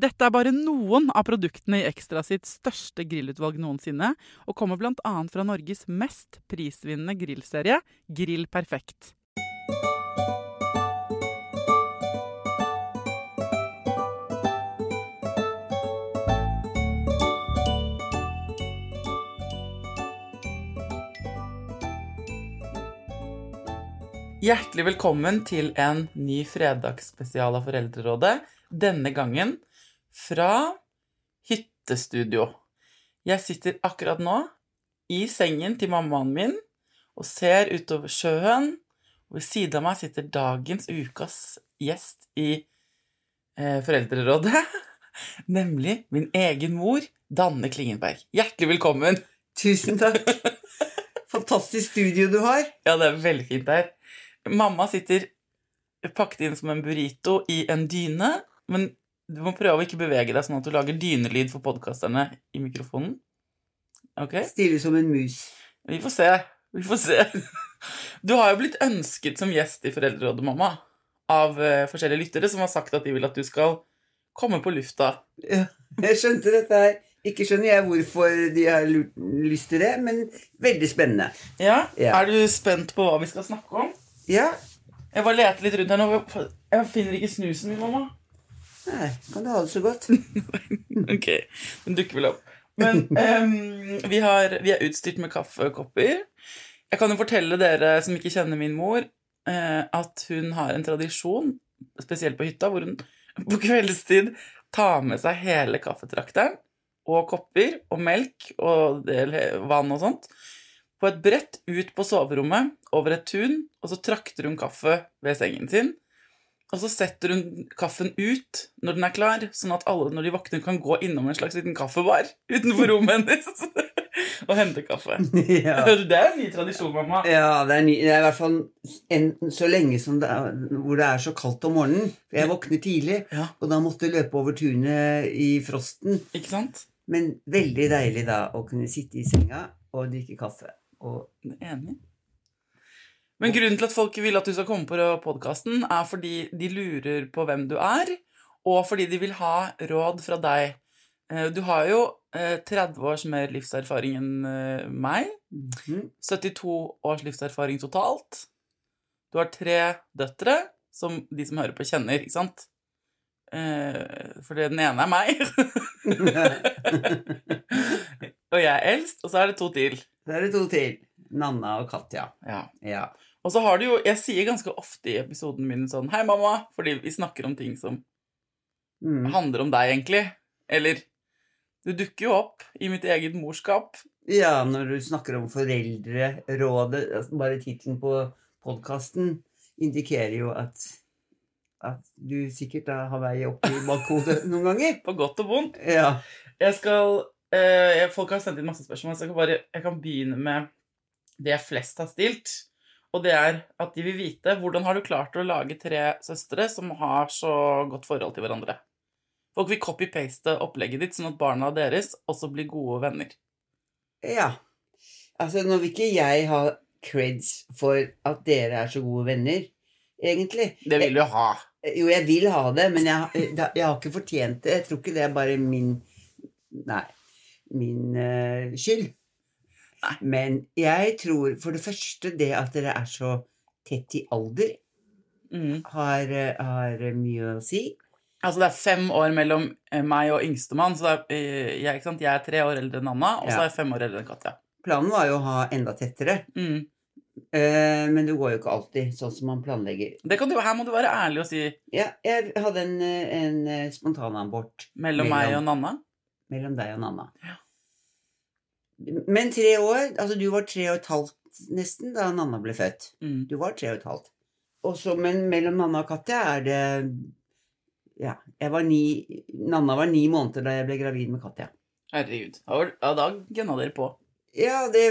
Dette er bare noen av produktene i Ekstra sitt største grillutvalg noensinne, og kommer bl.a. fra Norges mest prisvinnende grillserie, Grill Perfekt. Hjertelig velkommen til en ny fredagsspesial av Foreldrerådet. Denne gangen fra hyttestudio. Jeg sitter akkurat nå i sengen til mammaen min og ser utover sjøen. Og ved siden av meg sitter dagens ukas gjest i eh, Foreldrerådet. Nemlig min egen mor, Danne Klingenberg. Hjertelig velkommen. Tusen takk. Fantastisk studio du har. Ja, det er veldig fint her. Mamma sitter pakket inn som en burrito i en dyne, men du må prøve å ikke bevege deg sånn at du lager dynelyd for podkasterne i mikrofonen. Ok? Stille som en mus. Vi får se. Vi får se. Du har jo blitt ønsket som gjest i Foreldrerådet, mamma, av uh, forskjellige lyttere som har sagt at de vil at du skal komme på lufta. Ja, jeg skjønte dette her. Ikke skjønner jeg hvorfor de har lyst til det, men veldig spennende. Ja? Ja. Er du spent på hva vi skal snakke om? Ja. Jeg bare leter litt rundt her nå. Jeg finner ikke snusen min, mamma. Nei, kan du ha det så godt. Ok, den dukker vel opp. Men um, vi, har, vi er utstyrt med kaffekopper. Jeg kan jo fortelle dere som ikke kjenner min mor, eh, at hun har en tradisjon, spesielt på hytta, hvor hun på kveldstid tar med seg hele kaffetrakteren og kopper og melk og del vann og sånt på et brett ut på soverommet over et tun, og så trakter hun kaffe ved sengen sin. Og så setter hun kaffen ut når den er klar, sånn at alle når de våkner, kan gå innom en slags liten kaffebar utenfor rommet hennes og hente kaffe. Ja. Det er en ny tradisjon, mamma. Ja, det er, ny, det er i hvert fall en, så lenge som det er, hvor det er så kaldt om morgenen. Jeg våkner tidlig, Ja. og da måtte jeg løpe over tunet i frosten. Ikke sant? Men veldig deilig da å kunne sitte i senga og drikke kaffe. Og Enig. Men grunnen til at folk vil at du skal komme på podkasten, er fordi de lurer på hvem du er, og fordi de vil ha råd fra deg. Eh, Du har jo eh, 30 års mer livserfaring enn eh, meg. mhm. 72 års livserfaring totalt. Du har tre døtre, som de som hører på, kjenner, ikke sant? Eh, For den ene er meg. og jeg er eldst, og så er det to til. Så er det to til. Nanna og Katja. Ja. Ja. Og så har du jo Jeg sier ganske ofte i episoden min sånn Hei, mamma, fordi vi snakker om ting som Mm. handler om deg, egentlig. Eller Du dukker jo opp i mitt eget morskap. Ja, når du snakker om Foreldrerådet altså Bare tittelen på podkasten indikerer jo at at du sikkert har vei opp i bakhodet noen ganger. På godt og vondt. Ja. Jeg skal eh, Folk har sendt inn masse spørsmål, så jeg kan bare Jeg kan begynne med det jeg flest har stilt. Og det er at de vil vite hvordan har du klart å lage tre søstre som har så godt forhold til hverandre. Folk vil copy-paste opplegget ditt, sånn at barna deres også blir gode venner. Ja. Altså, nå vil ikke jeg ha creds for at dere er så gode venner, egentlig. Det vil du ha. Jo, jeg vil ha det, men jeg, jeg har ikke fortjent det. Jeg tror ikke det er bare min Nei. Min uh, skyld. Nei. Men jeg tror for det første det at dere er så tett i alder, Mm. har, har mye å si. Altså, det er fem år mellom eh, meg og yngstemann, så er, eh, jeg, jeg er tre år eldre enn Anna, og så er jeg fem år eldre enn Katja. Planen var jo å ha enda tettere, Mm. eh, men det går jo ikke alltid sånn som man planlegger. Det kan du, her må du være ærlig og si Ja, jeg hadde en, en spontanabort mellom Mellom. meg og Nanna. mellom deg og Nanna. Men tre år Altså, du var tre og et halvt nesten da Nanna ble født. Mm. Du var tre og et halvt. Og så, men mellom Nanna og Katja er det Ja, jeg var ni Nanna var ni måneder da jeg ble gravid med Katja. Herregud. Ja, da gønna dere på. Ja, det,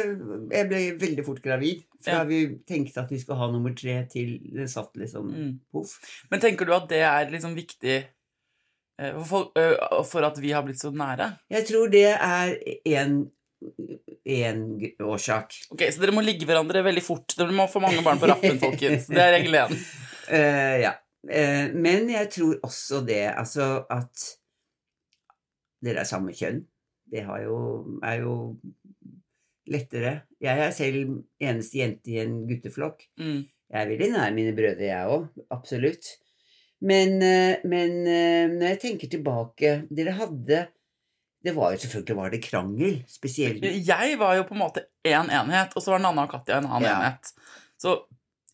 jeg ble veldig fort gravid. Fra Ja. vi tenkte at vi skulle ha nummer tre, til det satt liksom Mm. poff. Men tenker du at det er liksom viktig eh, for, eh, for at vi har blitt så nære? Jeg tror det er en, en årsak. Ok, Så dere må ligge hverandre veldig fort. Dere må få mange barn på rappen, folkens. Det er regel én. Uh, ja. Uh, men jeg tror også det, altså at dere er samme kjønn. Det har jo, er jo lettere. Jeg er selv eneste jente i en gutteflokk. Mm. Jeg er veldig nær mine brødre, jeg òg. Absolutt. Men, eh, men når jeg tenker tilbake Dere hadde Det var jo selvfølgelig var det krangel. Spesielt Jeg var jo på en måte én enhet, og så var Nanna og Katja en annen Ja. enhet. Så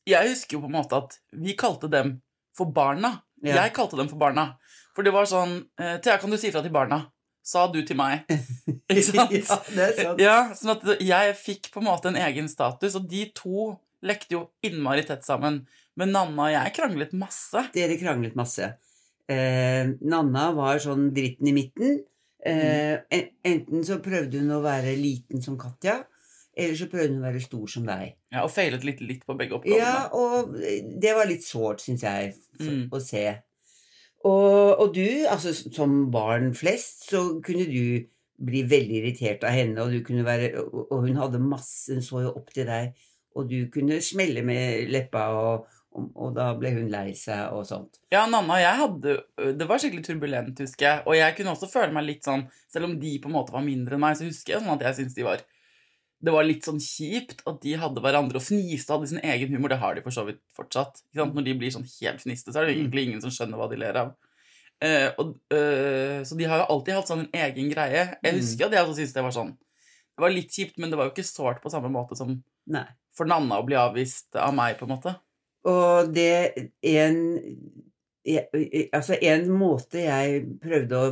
jeg husker jo på en måte at vi kalte dem for barna. Ja. Jeg kalte dem for barna. For det var sånn eh, Thea, kan du si fra til barna? Sa du til meg. Ikke sant? ja, det er sant. Ja, sånn at jeg fikk på en måte en egen status, og de to lekte jo innmari tett sammen. Men Nanna og jeg kranglet masse. Dere kranglet masse. Eh, Nanna var sånn dritten i midten. Eh, enten så prøvde hun å være liten som Katja, eller så prøvde hun å være stor som deg. Ja, Og feilet litt, litt på begge oppgavene. Ja, og det var litt sårt, syns jeg, Mm. å se. Og, og du, altså som barn flest, så kunne du bli veldig irritert av henne, og være og hun hadde masse Hun så jo opp til deg, og du kunne smelle med leppa, og, og, og da ble hun lei seg, og sånt. Ja, Nanna og jeg hadde Det var skikkelig turbulent, husker jeg. Og jeg kunne også føle meg litt sånn Selv om de på en måte var mindre enn meg, så husker jeg sånn at jeg syns de var Det var litt sånn kjipt at de hadde hverandre og fniste og hadde sin egen humor. Det har de for så vidt fortsatt. Når de blir sånn helt fniste, så er det egentlig ingen som skjønner hva de ler av. Uh, og, uh, så de har jo alltid hatt sånn en egen greie. Jeg Mm. husker at jeg også syntes det var sånn Det var litt kjipt, men det var jo ikke sårt på samme måte som Nei. for Nanna å bli avvist av meg, på en måte. Og det en Altså, en måte jeg prøvde å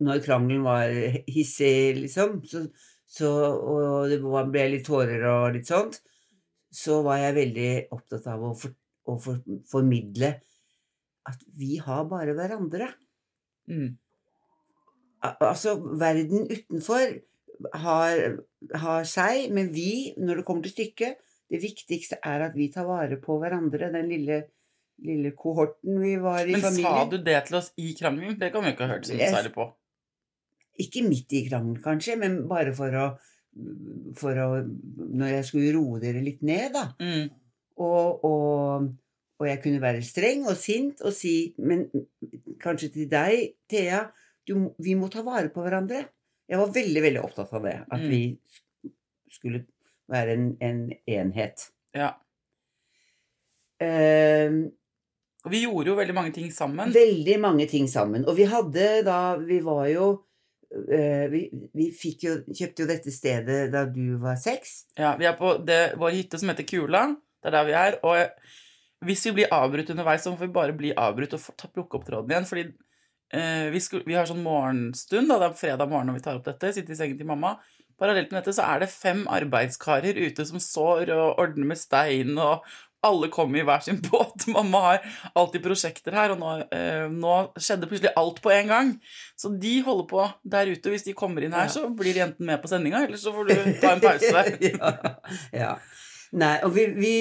Når krangelen var hissig, liksom, så, så, og det ble litt tårer og litt sånt, så var jeg veldig opptatt av å, for, å for, formidle at vi har bare hverandre. Mm. Al- Altså, verden utenfor har, har seg, men vi, når det kommer til stykket, det viktigste er at vi tar vare på hverandre, den lille, lille kohorten vi var i Men familien. sa du det til oss i krangelen? Det kan vi ikke ha hørt så særlig på. Ikke midt i krangelen, kanskje, men bare for å, for å Når jeg skulle roe dere litt ned, da. Mm. Og, og, og jeg kunne være streng og sint og si Men kanskje til deg, Thea, du, vi må ta vare på hverandre. Jeg var veldig, veldig opptatt av det. At Mm. vi sk- skulle være en, en enhet. Ja. Uh, Og vi gjorde jo veldig mange ting sammen. veldig mange ting sammen. Og vi hadde da Vi var jo eh, vi, vi jo, kjøpte jo dette stedet da du var seks. Ja, vi er på det, vår hytte som heter Kula. Det er der vi er. Og hvis vi blir avbrutt underveis, så må vi bare bli avbrutt og ta, plukke opp tråden igjen. Fordi vi, skulle, vi har sånn morgenstund, da, det er fredag morgen når vi tar opp dette, sitter i sengen til mamma. parallelt med dette så er det fem arbeidskarer ute som sår og ordner med stein, og alle kommer i hver sin båt. Mamma har alltid prosjekter her, og nå, eh, nå skjedde plutselig alt på en gang. Så de holder på der ute. Hvis de kommer inn her, Ja. så blir de enten med på sendinga, eller så får du ta en pause. ja, ja. Nei, og vi, vi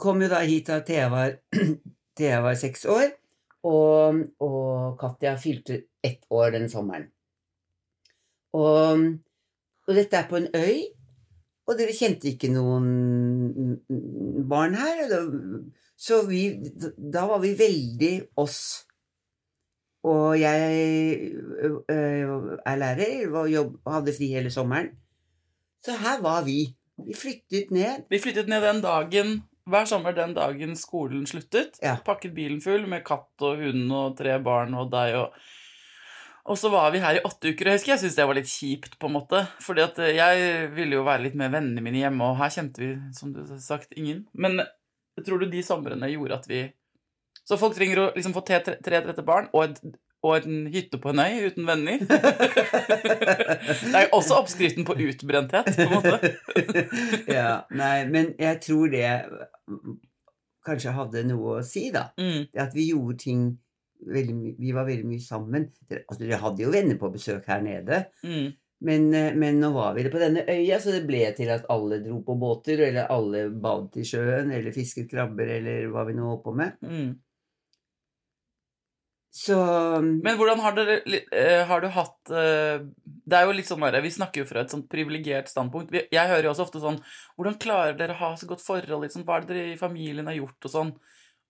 kom jo da hit da Thea var, var seks år, og, og Katja fylte ett år den sommeren. Og, og dette er på en øy, og dere kjente ikke noen barn her. Så vi, da var vi veldig oss. Og jeg er lærer og jobb, hadde fri hele sommeren. Så her var vi. Vi flyttet ned. Vi flyttet ned den dagen hver sommer den dagen skolen sluttet. Ja. Pakket bilen full med katt og hund og tre barn og deg og Og så var vi her i åtte uker, og jeg husker jeg syntes det var litt kjipt, på en måte. Fordi at jeg ville jo være litt med vennene mine hjemme, og her kjente vi, som du har sagt, ingen. Men tror du de somrene gjorde at vi Så folk trenger å liksom få tre tre tre dette barn og, et, og en hytte på en øy uten venner. det er jo også oppskriften på utbrenthet, på en måte. ja, nei, men jeg tror det kanskje hadde noe å si, da. Mm. Det At vi gjorde ting veldig Vi var veldig mye sammen. Dere, altså, dere hadde jo venner på besøk her nede. Mm. Men, eh, men nå var vi det på denne øya, så det ble til at alle dro på båter, eller alle badet i sjøen, eller fisket krabber, eller hva vi nå holdt på med. Mm. Så Men hvordan har dere eh, Har du hatt eh, Det er jo litt sånn Vi snakker jo fra et sånt privilegert standpunkt. Jeg hører jo også ofte sånn Hvordan klarer dere å ha så godt forhold? Liksom, hva er det dere i familien har gjort? Og sånn.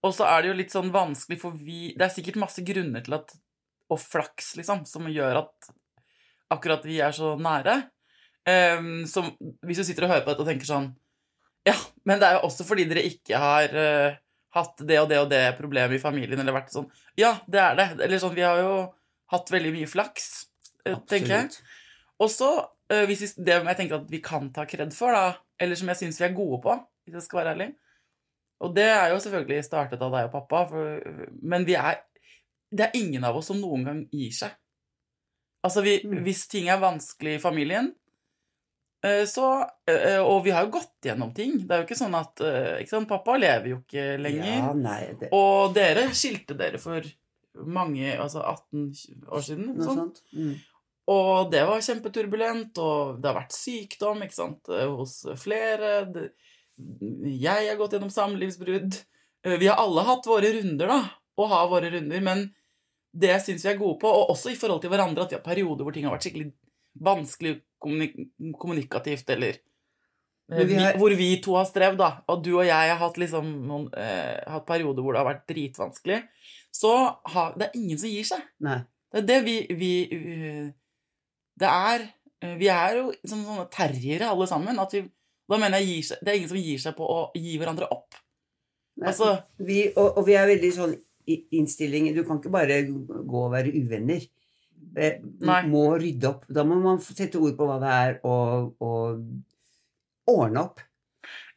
Og så er det jo litt sånn vanskelig, for vi Det er sikkert masse grunner til at Og flaks, liksom, som gjør at akkurat vi er så nære. Um, som, hvis du sitter og hører på dette og tenker sånn Ja, men det er jo også fordi dere ikke har eh, hatt det og det og det problemet i familien, eller vært sånn Ja, det er det. Eller sånn, vi har jo hatt veldig mye flaks, Absolutt. tenker jeg. Og så, eh, hvis det jeg tenker at vi kan ta kred for, da, eller som jeg syns vi er gode på, hvis jeg skal være ærlig Og det er jo selvfølgelig startet av deg og pappa, for, men vi er Det er ingen av oss som noen gang gir seg. Altså, vi, Mm. hvis ting er vanskelig i familien, eh, så eh, Og vi har jo gått gjennom ting. Det er jo ikke sånn at eh, ikke sant, Pappa lever jo ikke lenger. Ja, nei, det, Og dere skilte dere for mange, altså 18 år siden. noe Sånn. sånt. Mm. Og det var kjempeturbulent, og det har vært sykdom ikke sant, eh, hos flere. Jeg har gått gjennom samlivsbrudd. Eh, Vi har alle hatt våre runder, da, og har våre runder, men det syns vi er gode på, og også i forhold til hverandre, at vi har perioder hvor ting har vært skikkelig vanskelig kommunik kommunikativt, eller eh, vi vi, Hvor vi to har strevd, da. Og du og jeg har hatt, liksom, noen, eh, hatt perioder hvor det har vært dritvanskelig. Så har, det er ingen som gir seg. Nei. Det er det vi, vi Det er uh, Vi er jo som sånne terriere alle sammen. At vi, da mener jeg seg, Det er ingen som gir seg på å gi hverandre opp. Nei, Altså vi, og, og vi er veldig sånn innstilling Du kan ikke bare gå og være uvenner. Eh, Nei. må rydde opp. Da må man sette ord på hva det er, og, og ordne opp.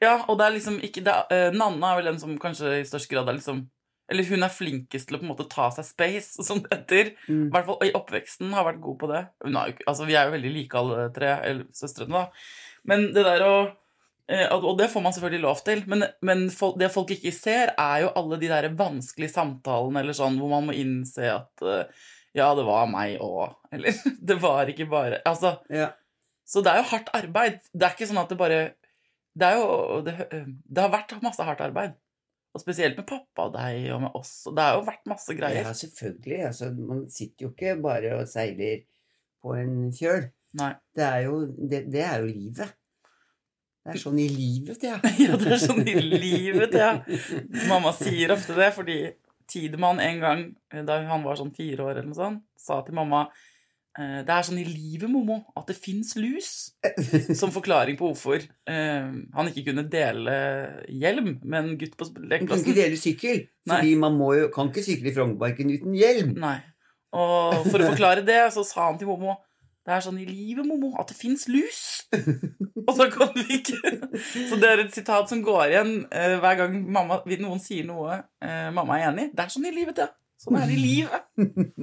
Ja, og det er liksom ikke det er, uh, Nanna er vel den som kanskje i størst grad er liksom Eller hun er flinkest til å på en måte ta seg space, som det heter. I Mm. hvert fall i oppveksten har vært god på det. Har altså Vi er jo veldig like alle tre, eller søstrene, da. Men det der å eh, Og det får man selvfølgelig lov til, men, men det folk ikke ser, er jo alle de der vanskelige samtalene eller sånn, hvor man må innse at eh, Ja, det var meg òg. Eller det var ikke bare Altså, Ja. så det er jo hardt arbeid. Det er ikke sånn at det bare Det er jo Det, det har vært masse hardt arbeid. Og spesielt med pappa og deg og med oss. Og det har jo vært masse greier. ja, selvfølgelig. Altså, man sitter jo ikke bare og seiler på en kjøl. Nei. Det er jo, det, det er jo livet. Det er sånn i livet, ja. Ja, det er sånn i livet, ja. Mamma sier ofte det, fordi Tidemann en gang, da han var sånn fire år eller noe sånt, sa til mamma eh, det er sånn i livet, Momo, at det fins lus. Som forklaring på hvorfor eh, han ikke kunne dele hjelm med en gutt på Man kan ikke dele sykkel, Nei. fordi man må jo, kan ikke sykle i Frognerparken uten hjelm. Nei. Og for å forklare det, så sa han til Momo det er sånn i livet, Momo, at det fins lus. Og så kan vi ikke Så det er et sitat som går igjen uh, hver gang mamma, noen sier noe uh, mamma er enig i. Det er sånn i livet, ja. Sånn er det i livet.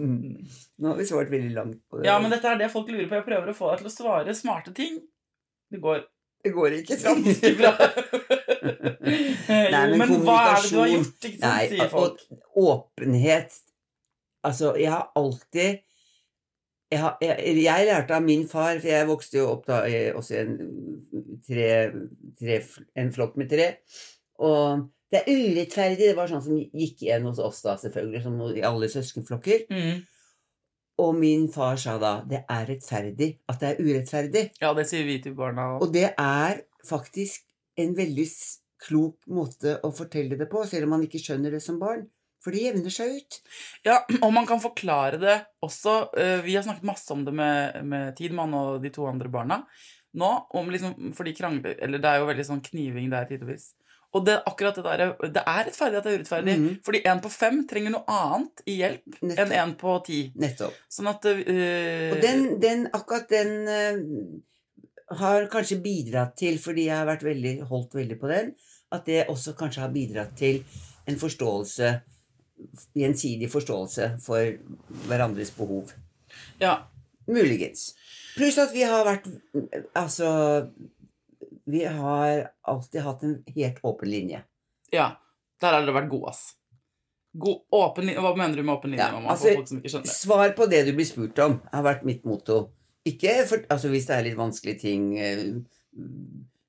Nå har vi svart veldig langt på det. Ja, men dette er det folk lurer på. Jeg prøver å få deg til å svare smarte ting. Det går Det går ikke ganske bra. Nei, jo, men hva er det du har gjort, ikke sant, Nei, sier folk. og åpenhet Altså, jeg har alltid jeg, jeg, jeg lærte av min far, for jeg vokste jo opp da også i en, tre, tre, en flokk med tre. Og det er urettferdig. Det var sånn som gikk igjen hos oss da, selvfølgelig, som i alle søskenflokker. Mm. Og min far sa da det er rettferdig at det er urettferdig. Ja, det sier vi til barna. Og det er faktisk en veldig klok måte å fortelle det på, selv om man ikke skjønner det som barn. For det jevner seg ut. Ja, og man kan forklare det også. eh, Vi har snakket masse om det med, med Tidemann og de to andre barna nå. Om liksom, for de krangler Eller det er jo veldig sånn kniving der tidvis. Og det, akkurat det der Det er rettferdig at det er urettferdig. Mhm. Fordi en på fem trenger noe annet i hjelp enn Nettopp. en på ti. Nettopp. Sånn at eh, Og den, den, akkurat den eh, har kanskje bidratt til, fordi jeg har vært veldig, holdt veldig på den, at det også kanskje har bidratt til en forståelse, gjensidig forståelse for hverandres behov. Ja. Muligens. Pluss at vi har vært Altså Vi har alltid hatt en helt åpen linje. ja. Der har dere vært gode, ass. God, åpen. Hva mener du med åpen linje, Ja, mamma? altså. Svar på det du blir spurt om, har vært mitt motto. Ikke for, altså Hvis det er litt vanskelige ting, eh,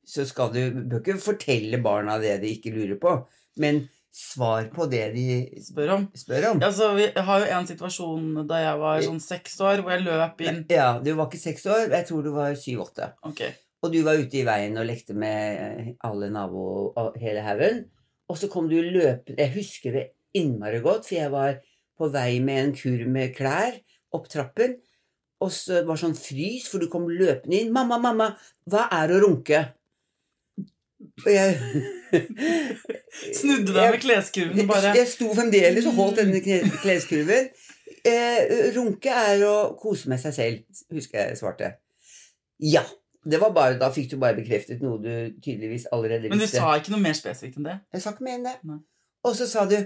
så skal du bør ikke fortelle barna det de ikke lurer på, men svar på det de Spør om. spør om. Ja, så vi har jo en situasjon da jeg var sånn seks år, hvor jeg løp inn Ja, du var ikke seks år, jeg tror du var syv-åtte. Ok. Og du var ute i veien og lekte med alle nabo og hele haugen. Og så kom du løpende Jeg husker det innmari godt, for jeg var på vei med en kurv med klær opp trappen. Og så var det sånn frys, for du kom løpende inn. 'Mamma, mamma, hva er å runke?' Og jeg Snudde deg med kleskurven bare Jeg sto fremdeles og holdt denne kleskurven. Eh, runke er å kose med seg selv, husker jeg svarte. Ja. Det var bare, Da fikk du bare bekreftet noe du tydeligvis allerede Men du sa ikke noe mer spesifikt enn det? Jeg sa ikke mer enn det. Nei. Og så sa du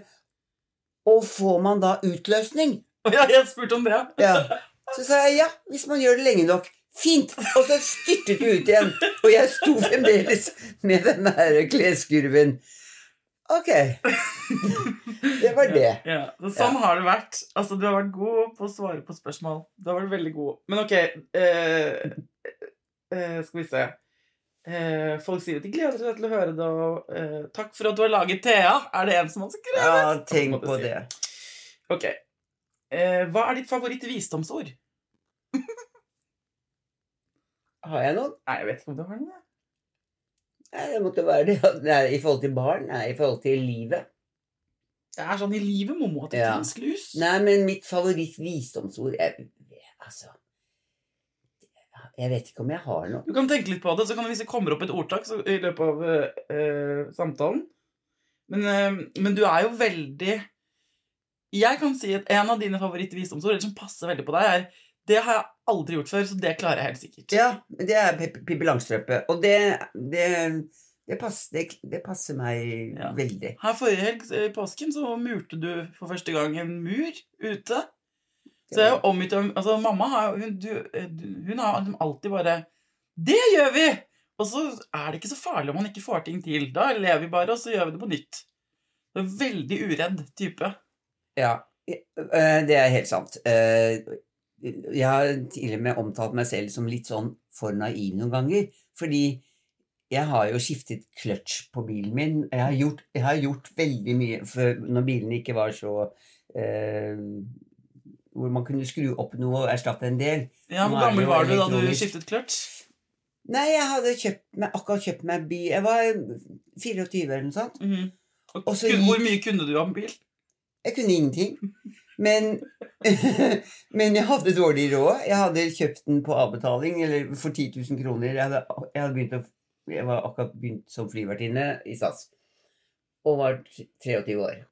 Og får man da utløsning? Ja, jeg spurte om det. Ja. Så sa jeg ja, hvis man gjør det lenge nok. Fint! Og så styrtet du ut igjen. Og jeg sto fremdeles med den der kleskurven. Ok. Det var det. ja. ja. sånn har det vært. Altså, du har vært god på å svare på spørsmål. Du har vært veldig god. Men ok eh, eh, Skal vi se. Eh, folk sier at de gleder seg til å høre det. Og, eh, takk for at du har laget Thea. Er det en som har skrevet? Ja, tenk på si. det. Ok. Eh, hva er ditt favoritt-visdomsord? Har jeg noen? Nei, jeg vet ikke om du har noe. Nei, det måtte være det. Nei, I forhold til barn? Nei, i forhold til livet. Det er sånn i livet, må at det Ja. finnes lus. Nei, men mitt favoritt-visdomsord jeg, Altså Jeg vet ikke om jeg har noe. Du kan tenke litt på det, så kan det hvis det kommer opp et ordtak så, i løpet av uh, samtalen. Men, uh, men du er jo veldig Jeg kan si at en av dine favorittvisdomsord, eller som passer veldig på deg, er Det har jeg aldri gjort før, så det klarer jeg helt sikkert. Ja, det er Pippi Langstrømpe. Og det, det, det, passer, det, passer meg Ja. veldig. Her Forrige helg eh, i påsken så murte du for første gang en mur ute. Så jeg er omgitt av altså, Mamma hun, du, eh, hun har liksom alltid bare 'Det gjør vi!' Og så er det ikke så farlig om man ikke får ting til. Da lever vi bare, og så gjør vi det på nytt. Det er veldig uredd type. Ja, eh, det er helt sant. Jeg har til og med omtalt meg selv som litt sånn for naiv noen ganger. Fordi jeg har jo skiftet kløtsj på bilen min. Jeg har gjort, jeg har gjort veldig mye for når bilene ikke var så eh, Hvor man kunne skru opp noe og erstatte en del. Ja, Hvor gammel var du da du skiftet kløtsj? Nei, jeg hadde kjøpt meg, akkurat kjøpt meg bil Jeg var 24 eller noe sånt. Mhm. Og Og så Hvor mye kunne du om bil? Jeg kunne ingenting. Men, men jeg hadde dårlig råd. Jeg hadde kjøpt den på avbetaling eller for 10 000 kroner. Jeg, hadde, jeg, hadde å, jeg var akkurat begynt som flyvertinne i SAS og var 23 år.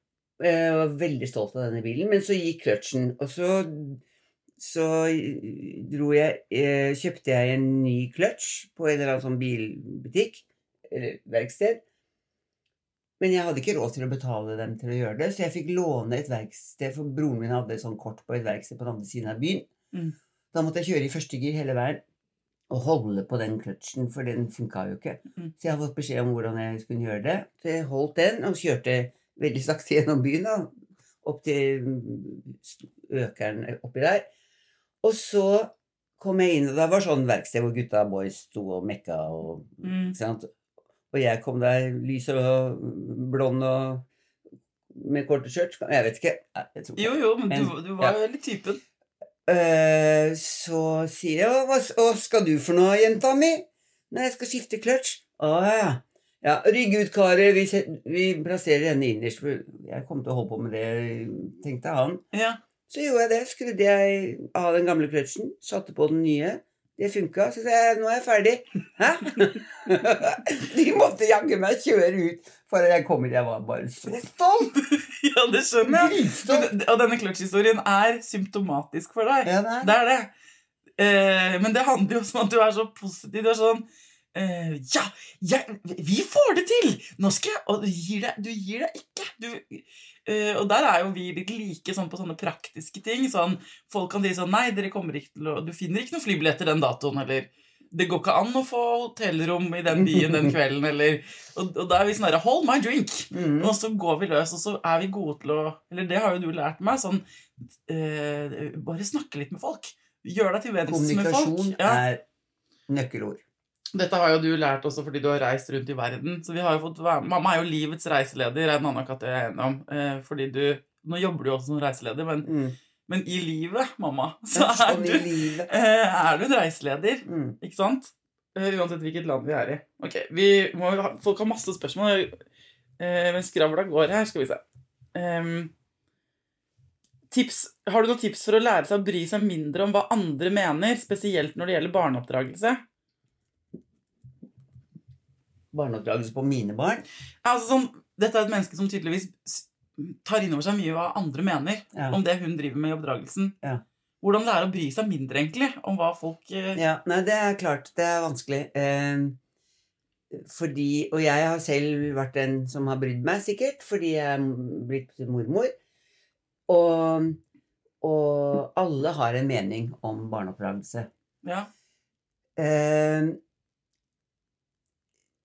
Jeg var veldig stolt av denne bilen, men så gikk kløtsjen. Og så, så jeg eh, Kjøpte jeg en ny kløtsj på en eller annen sånn bilbutikk eller verksted. Men jeg hadde ikke råd til å betale dem til å gjøre det, så jeg fikk låne et verksted, for broren min hadde et sånt kort på et verksted på den andre siden av byen. Mm. Da måtte jeg kjøre i første gir hele veien. og holde på den kløtsjen, for den funka jo ikke. Mm. Så jeg har fått beskjed om hvordan jeg skulle gjøre det. Så jeg holdt den og kjørte veldig sakte gjennom byen, da, opp til mm, økeren oppi der. Og så kom jeg inn, og det var sånn verksted hvor gutta boys sto og mekka og Mm. Og jeg kom der lys og blond og med korte skjørt. Jeg vet ikke. Jeg. Jo, jo, men du, du var ja. jo litt typen. Uh, så sier jeg hva, hva skal du for noe, jenta mi? Nei, jeg skal skifte kløtsj. Å ja. Ja, Rygg ut, karer. Vi, vi plasserer henne innerst. Jeg kom til å holde på med det, tenkte han. Ja. Så gjorde jeg det. Skrudde jeg av den gamle kløtsjen, satte på den nye. Det funka. Så sa jeg nå er jeg ferdig. Hæ? De måtte jaggu meg kjøre ut for at jeg kom hit. Jeg var bare så stolt. ja, det skjønner jeg. Og denne kløtsjhistorien er symptomatisk for deg. Ja, det er. Det er det. Eh, men det handler jo også om at du er så positiv. Du er sånn eh, Ja, jeg, vi får det til! Nå skal jeg Og du gir deg, du gir deg ikke. Du, eh, og der er jo vi litt like sånn på sånne praktiske ting. Sånn, folk kan si sånn Nei, dere kommer ikke til å Du finner ikke noen flybilletter den datoen, eller det går ikke an å få hotellrom i den byen den kvelden, eller Og, og da er vi sånn herre Hold my drink! Mm. Og så går vi løs, og så er vi gode til å Eller det har jo du lært meg. Sånn uh, Bare snakke litt med folk. Gjør deg til venns med folk. Kommunikasjon Ja. er nøkkelord. Dette har jo du lært også fordi du har reist rundt i verden. Så vi har jo fått være Mamma er jo livets reiseleder, er en annen katt jeg er enig om. Eh, fordi du Nå jobber du jo også som reiseleder, men, Mm. men i livet, mamma, så er Sånn du, eh, er du en reiseleder. Mm. Ikke sant? Eh, uansett hvilket land vi er i. Ok, vi må, Folk har masse spørsmål. Men skravla går her. Skal vi se. Um, tips, har du noen tips for å lære seg å bry seg mindre om hva andre mener, spesielt når det gjelder barneoppdragelse? Barneoppdragelse på mine barn. Altså, sånn, dette er et menneske som tydeligvis tar inn over seg mye hva andre mener Ja. om det hun driver med i oppdragelsen. Ja. Hvordan er å bry seg mindre, egentlig, om hva folk eh, Ja, nei, det er klart. Det er vanskelig. Eh, fordi Og jeg har selv vært den som har brydd meg, sikkert, fordi jeg er blitt mormor. Og, og alle har en mening om barneoppdragelse. Ja. Eh,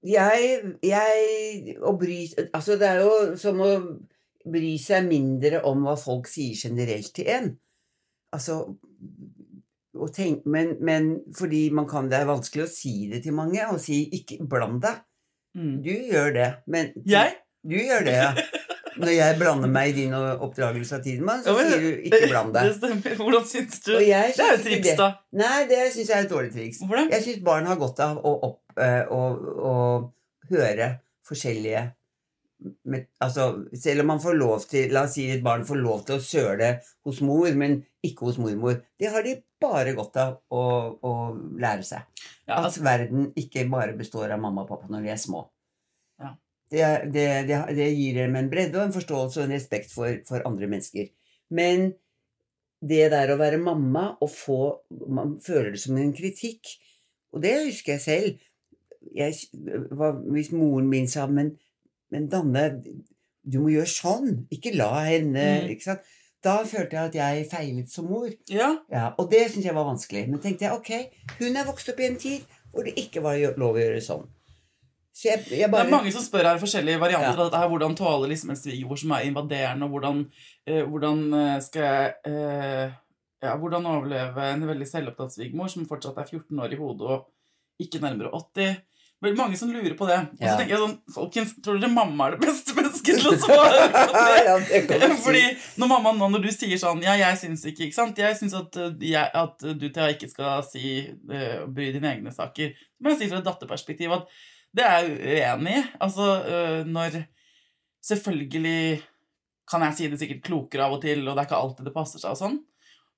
jeg, jeg Å bry Altså, det er jo som å bry seg mindre om hva folk sier generelt til en. Altså å tenke, men, men fordi man kan, det er vanskelig å si det til mange, og si 'ikke bland deg'. Mm. Du gjør det. Men Jeg? Du gjør det, ja. Når jeg blander meg i din oppdragelse av tiden, så Ja, men- sier du 'ikke bland Det stemmer. Hvordan syns du Det er jo et triks, det. da. Nei, det syns jeg er et dårlig triks. Hvorfor det? Jeg syns barn har godt av å, opp, eh, å, å høre forskjellige med, altså, Selv om man får lov til La oss si et barn får lov til å søle hos mor, men ikke hos mormor. Det har de bare godt av å, å lære seg. Ja, At altså, verden ikke bare består av mamma og pappa når de er små. Det, det, det, det gir dem en bredde og en forståelse og en respekt for, for andre mennesker. Men det der å være mamma og få Man føler det som en kritikk. Og det husker jeg selv. Jeg, hvis moren min sa men, men Danne, du må gjøre sånn. Ikke la henne Mm. ikke sant? Da følte jeg at jeg feilet som mor. ja. Ja, og det syntes jeg var vanskelig. Men tenkte jeg, ok, hun er vokst opp i en tid hvor det ikke var lov å gjøre sånn. Jeg, jeg Det er mange som spør her forskjellige varianter Ja. av dette her. Hvordan tåle liksom en svigermor som er invaderende, og hvordan, eh, hvordan eh, skal jeg eh, ja, Hvordan overleve en veldig selvopptatt svigermor som fortsatt er 14 år i hodet og ikke nærmere 80? Veldig mange som lurer på det. Og så tenker jeg sånn Folkens, tror dere mamma er det beste mennesket til å svare på det? Fordi når mamma nå, når du sier sånn Ja, jeg syns ikke, ikke sant? Jeg syns at, jeg, at du Thea ikke skal si uh, bry dine egne saker. Så må jeg si fra et datterperspektiv at det er jeg uenig i. Altså, uh, når Selvfølgelig kan jeg si det sikkert klokere av og til, og det er ikke alltid det passer seg og sånn.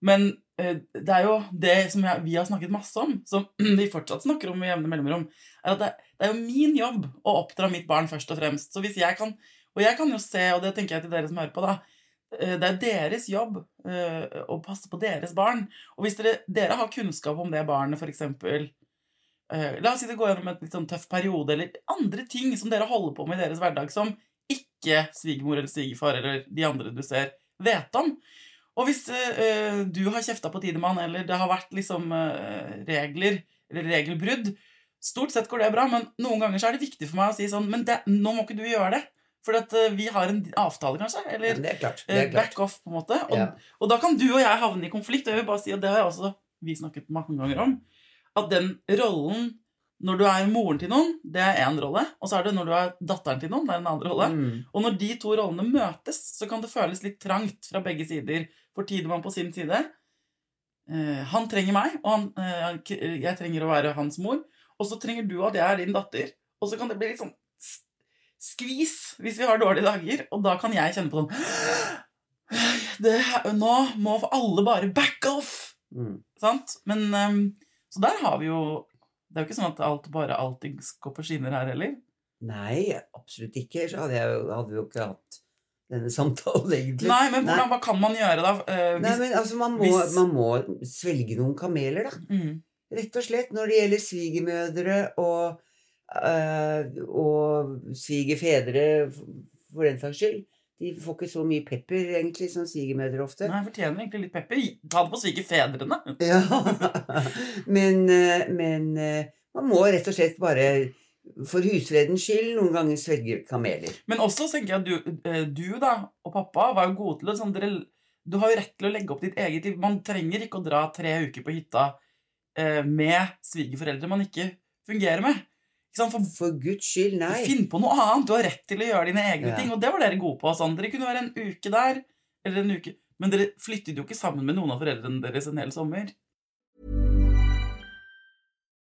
Men uh, det er jo det som jeg, vi har snakket masse om, som vi fortsatt snakker om i jevne mellomrom, er at det, det er jo min jobb å oppdra mitt barn først og fremst. Så hvis jeg kan Og jeg kan jo se, og det tenker jeg til dere som hører på, da eh, det er deres jobb å passe på deres barn. Og hvis dere, dere har kunnskap om det barnet, eh, La oss si det går gjennom en litt sånn tøff periode, eller andre ting som dere holder på med i deres hverdag, som ikke svigermor eller svigerfar eller de andre du ser, vet om. Og hvis uh, du har kjefta på Tidemann, eller det har vært liksom uh, regler eller regelbrudd. Stort sett går det bra, men noen ganger så er det viktig for meg å si sånn Men det, nå må ikke du gjøre det. For at eh, vi har en avtale, kanskje. Eller det er klart. Det eh, er klart. back off, på en måte. Og, Ja. og da kan du og jeg havne i konflikt. Og jeg vil bare si at det har jeg også vi snakket mange ganger om. At den rollen når du er moren til noen, det er én rolle. Og så er det når du er datteren til noen, det er en annen rolle. Mm. Og når de to rollene møtes, så kan det føles litt trangt fra begge sider. For Tidemann på sin side eh, Han trenger meg, og han, eh, jeg trenger å være hans mor. Og så trenger du at jeg er din datter. Og så kan det bli litt sånn skvis hvis vi har dårlige dager. Og da kan jeg kjenne på sånn det, Nå må alle bare back off! Mm. Sant? Men ehm, Så der har vi jo Det er jo ikke sånn at alt bare alltid går på skinner her heller. Nei, absolutt ikke. Så hadde, jeg, hadde vi jo ikke hatt denne samtalen, egentlig. Nei, men Nei. hva kan man gjøre, da? Eh, Nei, men altså, man må, hvis- man må svelge noen kameler, da. mm, Rett og slett når det gjelder svigermødre og, øh, og svigerfedre, for den saks skyld. De får ikke så mye pepper, egentlig, som svigermødre ofte. nei, fortjener egentlig litt pepper. Ta det på svigerfedrene. Ja. men, øh, men øh, man må rett og slett bare for husfredens skyld noen ganger svelge kameler. Men også tenker jeg at du, eh, du da, og pappa var jo gode til å sånn, dere, Du har jo rett til å legge opp ditt eget liv. Man trenger ikke å dra tre uker på hytta eh, med svigerforeldre man ikke fungerer med. Ikke sant? For For Guds skyld, nei. Finn på noe annet. Du har rett til å gjøre dine egne Ja. ting. Og det var dere gode på. Sånn. Dere kunne være en uke der, eller en uke Men dere flyttet jo ikke sammen med noen av foreldrene deres en hel sommer.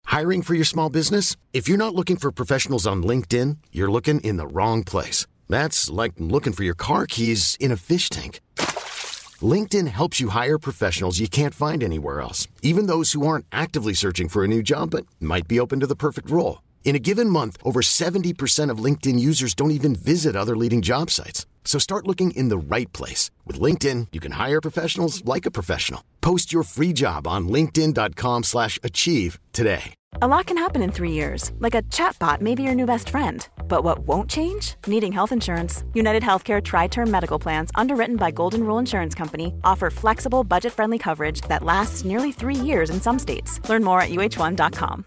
Hiring for your small business? If you're not looking for professionals on LinkedIn, you're looking in the wrong place. That's like looking for your car keys in a fish tank. LinkedIn helps you hire professionals you can't find anywhere else, even those who aren't actively searching for a new job but might be open to the perfect role. In a given month, over 70% of LinkedIn users don't even visit other leading job sites. So start looking in the right place. With LinkedIn, you can hire professionals like a professional. Post your free job on linkedin.com slash achieve today. A lot can happen in three years, like a chatbot may be your new best friend. But what won't change? Needing health insurance. United Healthcare Tri Term Medical Plans, underwritten by Golden Rule Insurance Company, offer flexible, budget friendly coverage that lasts nearly three years in some states. Learn more at uh1.com.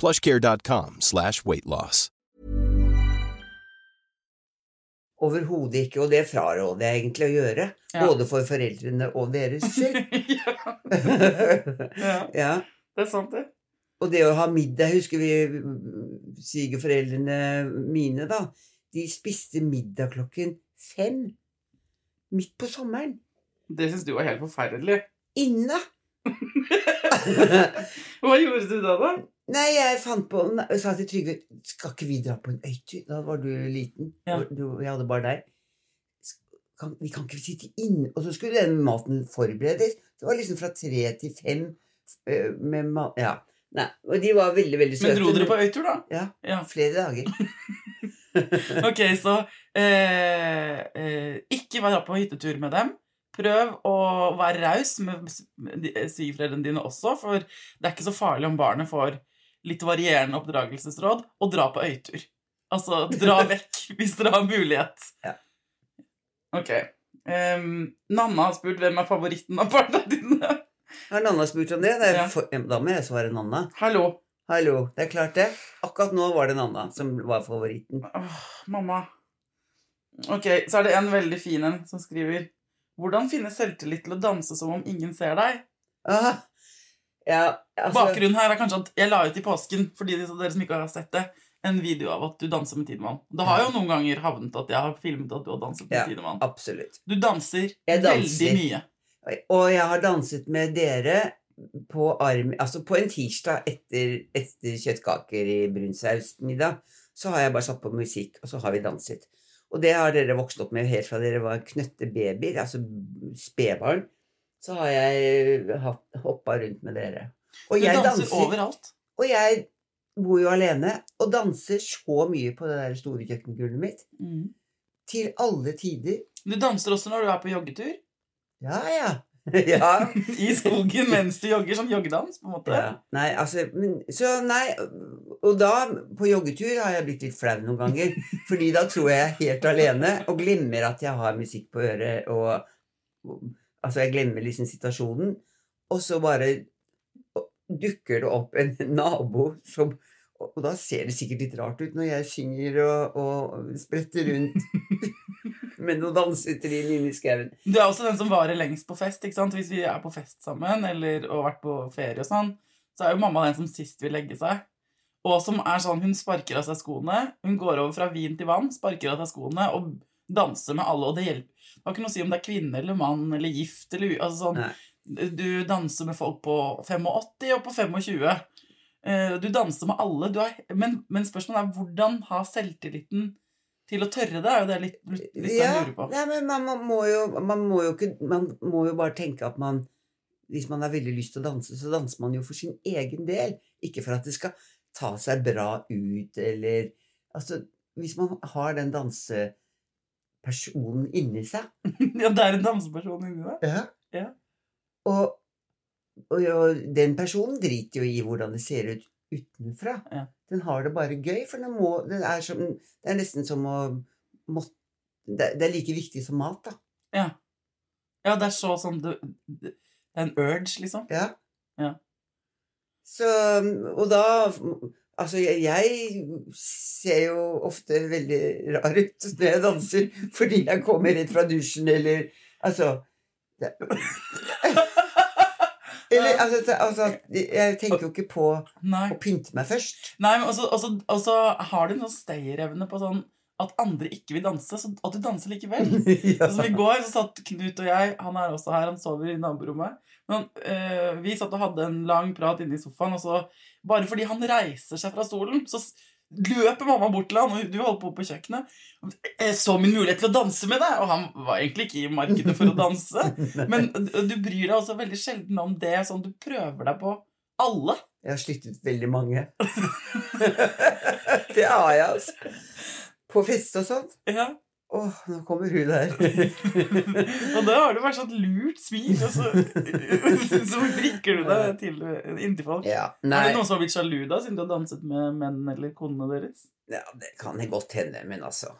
plushcare.com slash weightloss. Overhodet ikke, og det fraråder jeg egentlig å gjøre. Ja. Både for foreldrene og deres skyld. ja, ja, det er sant, det. Og det å ha middag Husker vi svigerforeldrene mine, da? De spiste middag klokken fem. Midt på sommeren. Det syns du var helt forferdelig. Inne! Hva gjorde du da, da? Nei, jeg fant på Jeg sa til Trygve Skal ikke vi dra på en øytur? Da var du liten. Ja. Du, jeg hadde bare deg. Kan, vi kan ikke sitte inne Og så skulle den maten forberedes. Det var liksom fra tre til fem med mat Ja. Nei, og de var veldig, veldig søte. Men dro dere på øytur, da? Ja. Ja. Flere dager. Ok, så eh, eh, ikke vær på hyttetur med dem. Prøv å være raus med eh, svigerforeldrene dine også, for det er ikke så farlig om barnet får litt varierende oppdragelsesråd, og dra på øytur. Altså, dra vekk hvis dere har mulighet. Ja. Ok. Um, Nanna har spurt hvem er favoritten av barna dine. Har Nanna spurt om det? det Ja. for, da må jeg svare Nanna. Hallo. Hallo, det er klart det. Akkurat nå var det Nanna som var favoritten. Åh, mamma. Ok, så er det en veldig fin en som skriver Hvordan finne selvtillit til å danse som om ingen ser deg? Ah, ja, altså, Bakgrunnen her er kanskje at jeg la ut i påsken, for de av dere som ikke har sett det, en video av at du danser med Tidemann. Det har jo noen ganger havnet at jeg har filmet at du har danset med Ja. Tidemann. Absolutt. Du danser, danser. veldig mye. Og jeg har danset med dere på, arm, altså på en tirsdag etter, etter kjøttkaker i brunsausmiddag. Så har jeg bare satt på musikk, og så har vi danset. Og det har dere vokst opp med helt fra dere var knøtte babyer, altså spedbarn. Så har jeg hoppa rundt med dere. Og Du danser danser, overalt. og jeg bor jo alene og danser så mye på det der store kjøkkengulvet mitt. Mm. Til alle tider. Du danser også når du er på joggetur? Ja, ja. ja. I skogen mens du jogger? Sånn joggedans, på en måte? ja. Nei, altså men, Så nei Og da, på joggetur, har jeg blitt litt flau noen ganger. Fordi da tror jeg jeg er helt alene og glemmer at jeg har musikk på øret. Og Altså, jeg glemmer liksom situasjonen. Og så bare dukker det opp en nabo som Og da ser det sikkert litt rart ut når jeg synger og, og spretter rundt med noen dansetrinn inni i skauen. Du er også den som varer lengst på fest. ikke sant? Hvis vi er på fest sammen eller og har vært på ferie og sånn, så er jo mamma den som sist vil legge seg. Og som er sånn, Hun sparker av seg skoene. Hun går over fra vin til vann, sparker av seg skoene og danser med alle. Og det hjelper. Det har ikke noe å si om det er kvinne eller mann eller gift eller altså sånn, Du danser med folk på 85 og på 25. Eh, Du danser med alle. Du er, men, men spørsmålet er hvordan ha selvtilliten til å tørre det? er jo det litt, litt, litt jeg lurer på. nei, men man, man, må jo, man må jo ikke Man må jo bare tenke at man Hvis man har veldig lyst til å danse, så danser man jo for sin egen del. Ikke for at det skal ta seg bra ut, eller Altså, hvis man har den dansepersonen inni seg Ja, det er en danseperson inni deg. ja. Ja. Og, og, og den personen driter jo i hvordan det ser ut utenfra. Ja. Den har det bare gøy, for den, må, den er, som, det er nesten som å må, det, er like viktig som mat, da. Ja. ja, det er så sånn det er en urge, liksom. Ja. Ja. Så Og da Altså, jeg, ser jo ofte veldig rar ut når jeg danser, fordi jeg kommer rett fra dusjen, eller Altså det, Eller altså, altså Jeg tenker jo ikke på Nei. å pynte meg først. Nei, men også, også, også har du en sånn stayerevne på sånn at andre ikke vil danse, så at du danser likevel. ja. Så I går så satt Knut og jeg Han er også her, han sover i naborommet. Men eh, vi satt og hadde en lang prat inne i sofaen, og så bare fordi han reiser seg fra stolen, så løper mamma bort til han, og du holdt på på kjøkkenet. Jeg så min mulighet til å danse med deg, og han var egentlig ikke i markedet for å danse. Men du du bryr deg også veldig sjelden om det, sånn du prøver deg på alle. Jeg har slitt ut veldig mange. det har jeg, altså. På fest og sånt. Ja. Åh, nå kommer hun der. Og da har du bare sånn lurt smil, og så, så vrikker du deg til inntil folk. ja, Er det noen som har blitt sjalu da, siden du har danset med menn eller konene deres? Ja, det kan det godt hende, men altså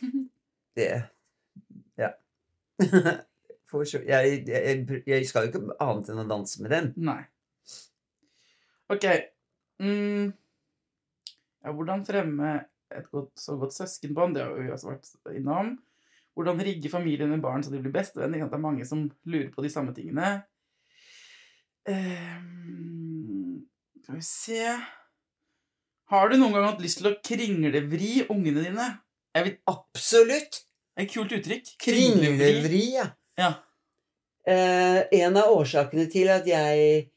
Det Ja. Jeg, jeg, jeg skal jo ikke annet enn å danse med dem. Nei. Ok. Mm. Ja, hvordan fremme et godt, så godt søskenbånd? Det har vi også vært innom. Hvordan rigge familien med barn så de blir bestevenner? Det er mange som lurer på de samme tingene. Um, skal vi se Har du noen gang hatt lyst til å kringlevri ungene dine? Jeg vet, Absolutt! et kult uttrykk. Kringlevri, ja. Ja. Uh, en av årsakene til at jeg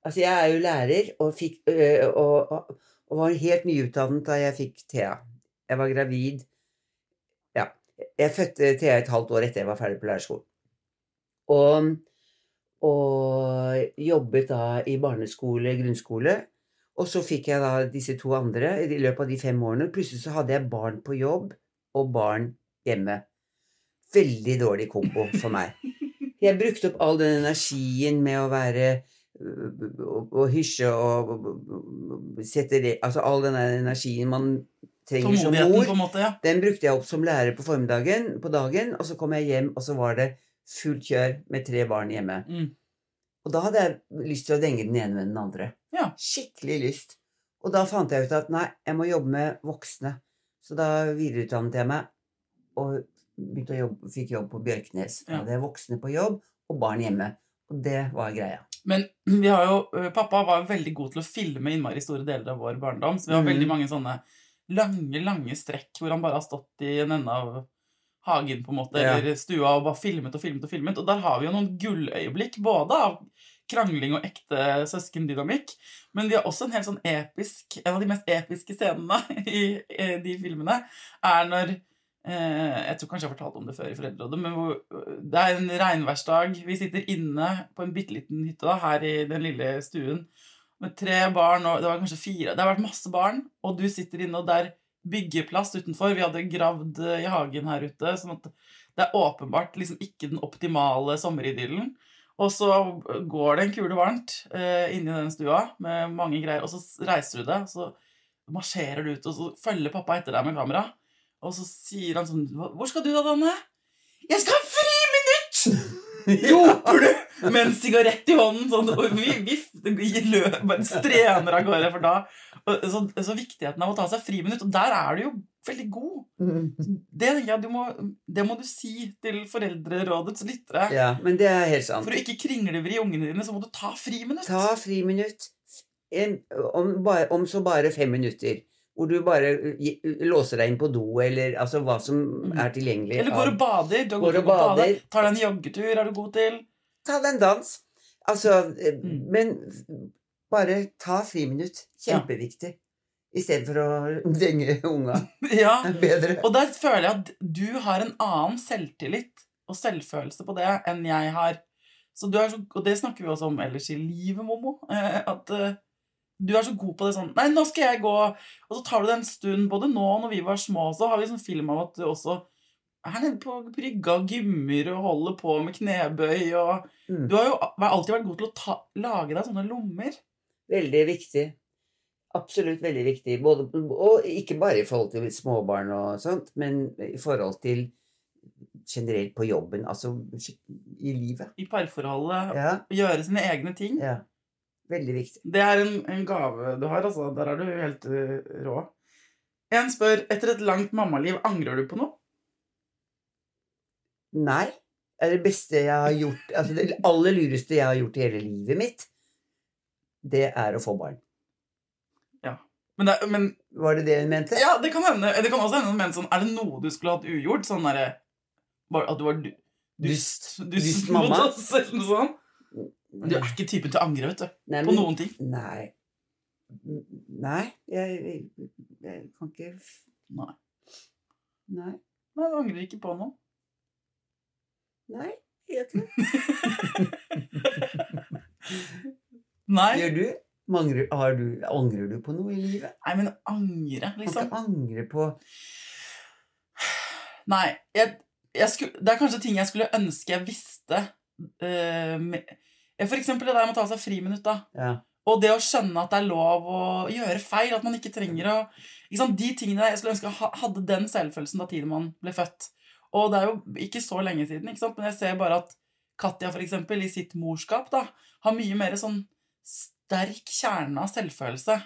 Altså, jeg er jo lærer og, fikk, uh, og, og, og var helt nyutdannet da jeg fikk Thea. Jeg var gravid Ja. Jeg fødte Thea et halvt år etter jeg var ferdig på lærerskolen. Og, og jobbet da i barneskole, grunnskole. Og så fikk jeg da disse to andre i løpet av de fem årene. Plutselig så hadde jeg barn på jobb og barn hjemme. Veldig dårlig kombo for meg. Jeg brukte opp all den energien med å være og, og hysje og, og sette det Altså all den energien man trenger som mor. måte. ja. Den brukte jeg opp som lærer på formiddagen, på dagen, og så kom jeg hjem, og så var det fullt kjør med tre barn hjemme. Mm. Og da hadde jeg lyst til å denge den ene med den andre. Ja. Skikkelig lyst. Og da fant jeg ut at nei, jeg må jobbe med voksne. Så da videreutdannet jeg meg, og jobbe, fikk jobb på Bjørknes. Ja. hadde jeg voksne på jobb, og barn hjemme. Og det var greia. Men vi har jo, pappa var veldig god til å filme innmari store deler av vår barndom. Så vi har mm. veldig mange sånne lange, lange strekk hvor han bare har stått i en ende av hagen på en måte, Ja. eller stua og bare filmet og filmet og filmet. Og der har vi jo noen gulløyeblikk, både av krangling og ekte søskendynamikk. Men vi har også en helt sånn episk En av de mest episke scenene i, de filmene er når eh, Jeg tror kanskje jeg har fortalt om det før i Foreldrerådet, men det er en regnværsdag. Vi sitter inne på en bitte liten hytte da, her i den lille stuen. med tre barn, og det var kanskje fire Det har vært masse barn, og du sitter inne, og det er byggeplass utenfor. Vi hadde gravd eh, i hagen her ute, sånn at det er åpenbart liksom ikke den optimale sommeridyllen. Og så går det en kule varmt eh, inni den stua med mange greier, og så reiser du deg, og så marsjerer du ut, og så følger pappa etter deg med kamera. Og så sier han sånn Hvor skal du da, Danne? Jeg skal ha friminutt! Roper du med en sigarett i hånden. Sånn, og vi, vi, løp, bare strener av gårde. For da, så, så viktigheten av å ta seg friminutt. Og der er du jo veldig god. Det ja, du må, det må du si til Foreldrerådets lyttere. Ja, men det er helt sant. For å ikke kringlevri ungene dine, så må du ta friminutt. Ta friminutt om, om så bare fem minutter. Hvor du bare låser deg inn på do, eller altså hva som er tilgjengelig. Mm. Eller går og bader. Du Går og bader. Tar deg en joggetur, er du god til. Ta deg en dans. Altså eh, Mm. Men bare ta friminutt. Kjempeviktig. I stedet for å denge unga. Ja. Bedre. Og der føler jeg at du har en annen selvtillit og selvfølelse på det enn jeg har. Så du er så, og det snakker vi også om ellers i livet, Momo. eh, At eh, du er så god på det sånn Nei, nå skal jeg gå Og så tar du det en stund, både nå og når vi var små, så har vi sånn film av at du også er nede på brygga og gymmer og holder på med knebøy og Mm. Du har jo alltid vært god til å ta, lage deg sånne lommer. Veldig viktig. Absolutt veldig viktig. Både, og ikke bare i forhold til småbarn og sånt, men i forhold til generelt på jobben. Altså i livet. I parforholdet. Ja. Gjøre sine egne ting. ja. Veldig viktig. Det er en, en gave du har, altså. Der er du helt uh, rå. En spør etter et langt mammaliv, angrer du på noe? Nei. Det er det beste jeg har gjort Altså det aller lureste jeg har gjort i hele livet mitt, det er å få barn. Men, det, men Var det det hun mente? ja, det kan hende. Det kan også hende men sånn, Er det noe du skulle hatt ugjort? Sånn derre At du var du, dust, dust, Dust mot mamma? oss, eller noe sånt? Men du er ikke typen til å angre, vet du. Nei, På men- noen ting. Nei. Nei, jeg, jeg, jeg kan ikke Nei. Nei. Nei, du angrer ikke på noe. Nei, jeg ikke. Nei. Gjør du? Mangrer, har du? Angrer du på noe i livet? Nei, men angre, liksom. Kan liksom. ikke angre på Nei, jeg, jeg skulle, det er kanskje ting jeg skulle ønske jeg visste. uh, med, ja, for eksempel det der med å ta seg friminutt. da. Ja. Og det å skjønne at det er lov å gjøre feil. At man ikke trenger å ikke sant? De tingene der, Jeg skulle ønske jeg hadde den selvfølelsen da Tidemann ble født. Og det er jo ikke så lenge siden, ikke sant? men jeg ser bare at Katja for eksempel, i sitt morskap da, har mye mer sånn sterk kjerne av selvfølelse.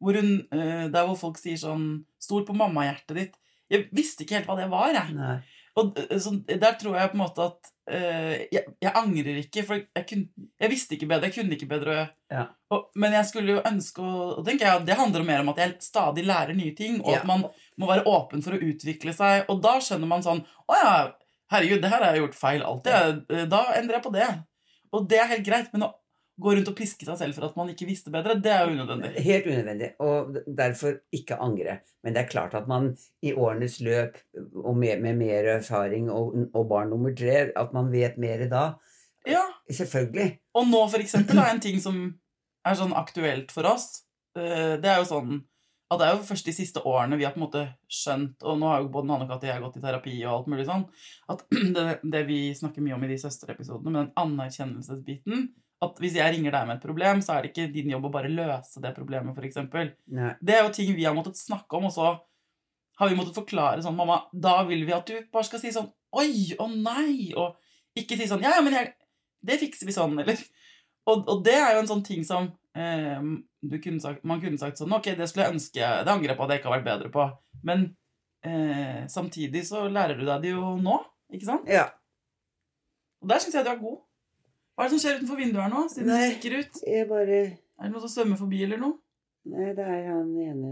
Hvor hun, eh, Der hvor folk sier sånn 'Stol på mammahjertet ditt'. Jeg visste ikke helt hva det var. jeg. Nei. Og eh, sånn, der tror jeg på en måte at uh, jeg, jeg angrer ikke, for jeg, kun, jeg visste ikke bedre. Jeg kunne ikke bedre. Ja. Og, men jeg skulle jo ønske å og tenker jeg, Det handler mer om at jeg stadig lærer nye ting, og Ja. at man må være åpen for å utvikle seg. Og da skjønner man sånn Å ja, herregud, det her har jeg gjort feil alltid. Eh, Da endrer jeg på det. Og det er helt greit, men å gå rundt og piske seg selv for at man ikke visste bedre, det er jo unødvendig. Helt unødvendig, og derfor ikke angre. Men det er klart at man i årenes løp, og med, med mer erfaring og, og barn nummer tre, at man vet mer da. Ja, Selvfølgelig. Og nå for eksempel er en ting som er sånn aktuelt for oss, eh, det er jo sånn at det er jo først de siste årene vi har på en måte skjønt, og nå har jo både Katja og jeg gått i terapi og alt mulig sånn, at det, det vi snakker mye om i de søsterepisodene, med den anerkjennelsesbiten, at hvis jeg ringer deg med et problem, så er det ikke din jobb å bare løse det problemet, eksempel. Det er jo ting vi har måttet snakke om, og så har vi måttet forklare sånn, mamma, da vil vi at du bare skal si sånn, oi, å nei, og ikke si sånn, ja, ja, men jeg, det fikser vi sånn, eller og, og det er jo en sånn ting som eh, du kunne sagt, man kunne sagt sånn Ok, det skulle jeg ønske Det angrer jeg på at jeg ikke har vært bedre på. Men eh, samtidig så lærer du deg det jo nå, ikke sant? Ja. Og der syns jeg du er god. Hva er det som skjer utenfor vinduet her nå? Siden du Nei. kikker ut? Jeg bare Er det noe som svømmer forbi, eller noe? Nei, det er han ene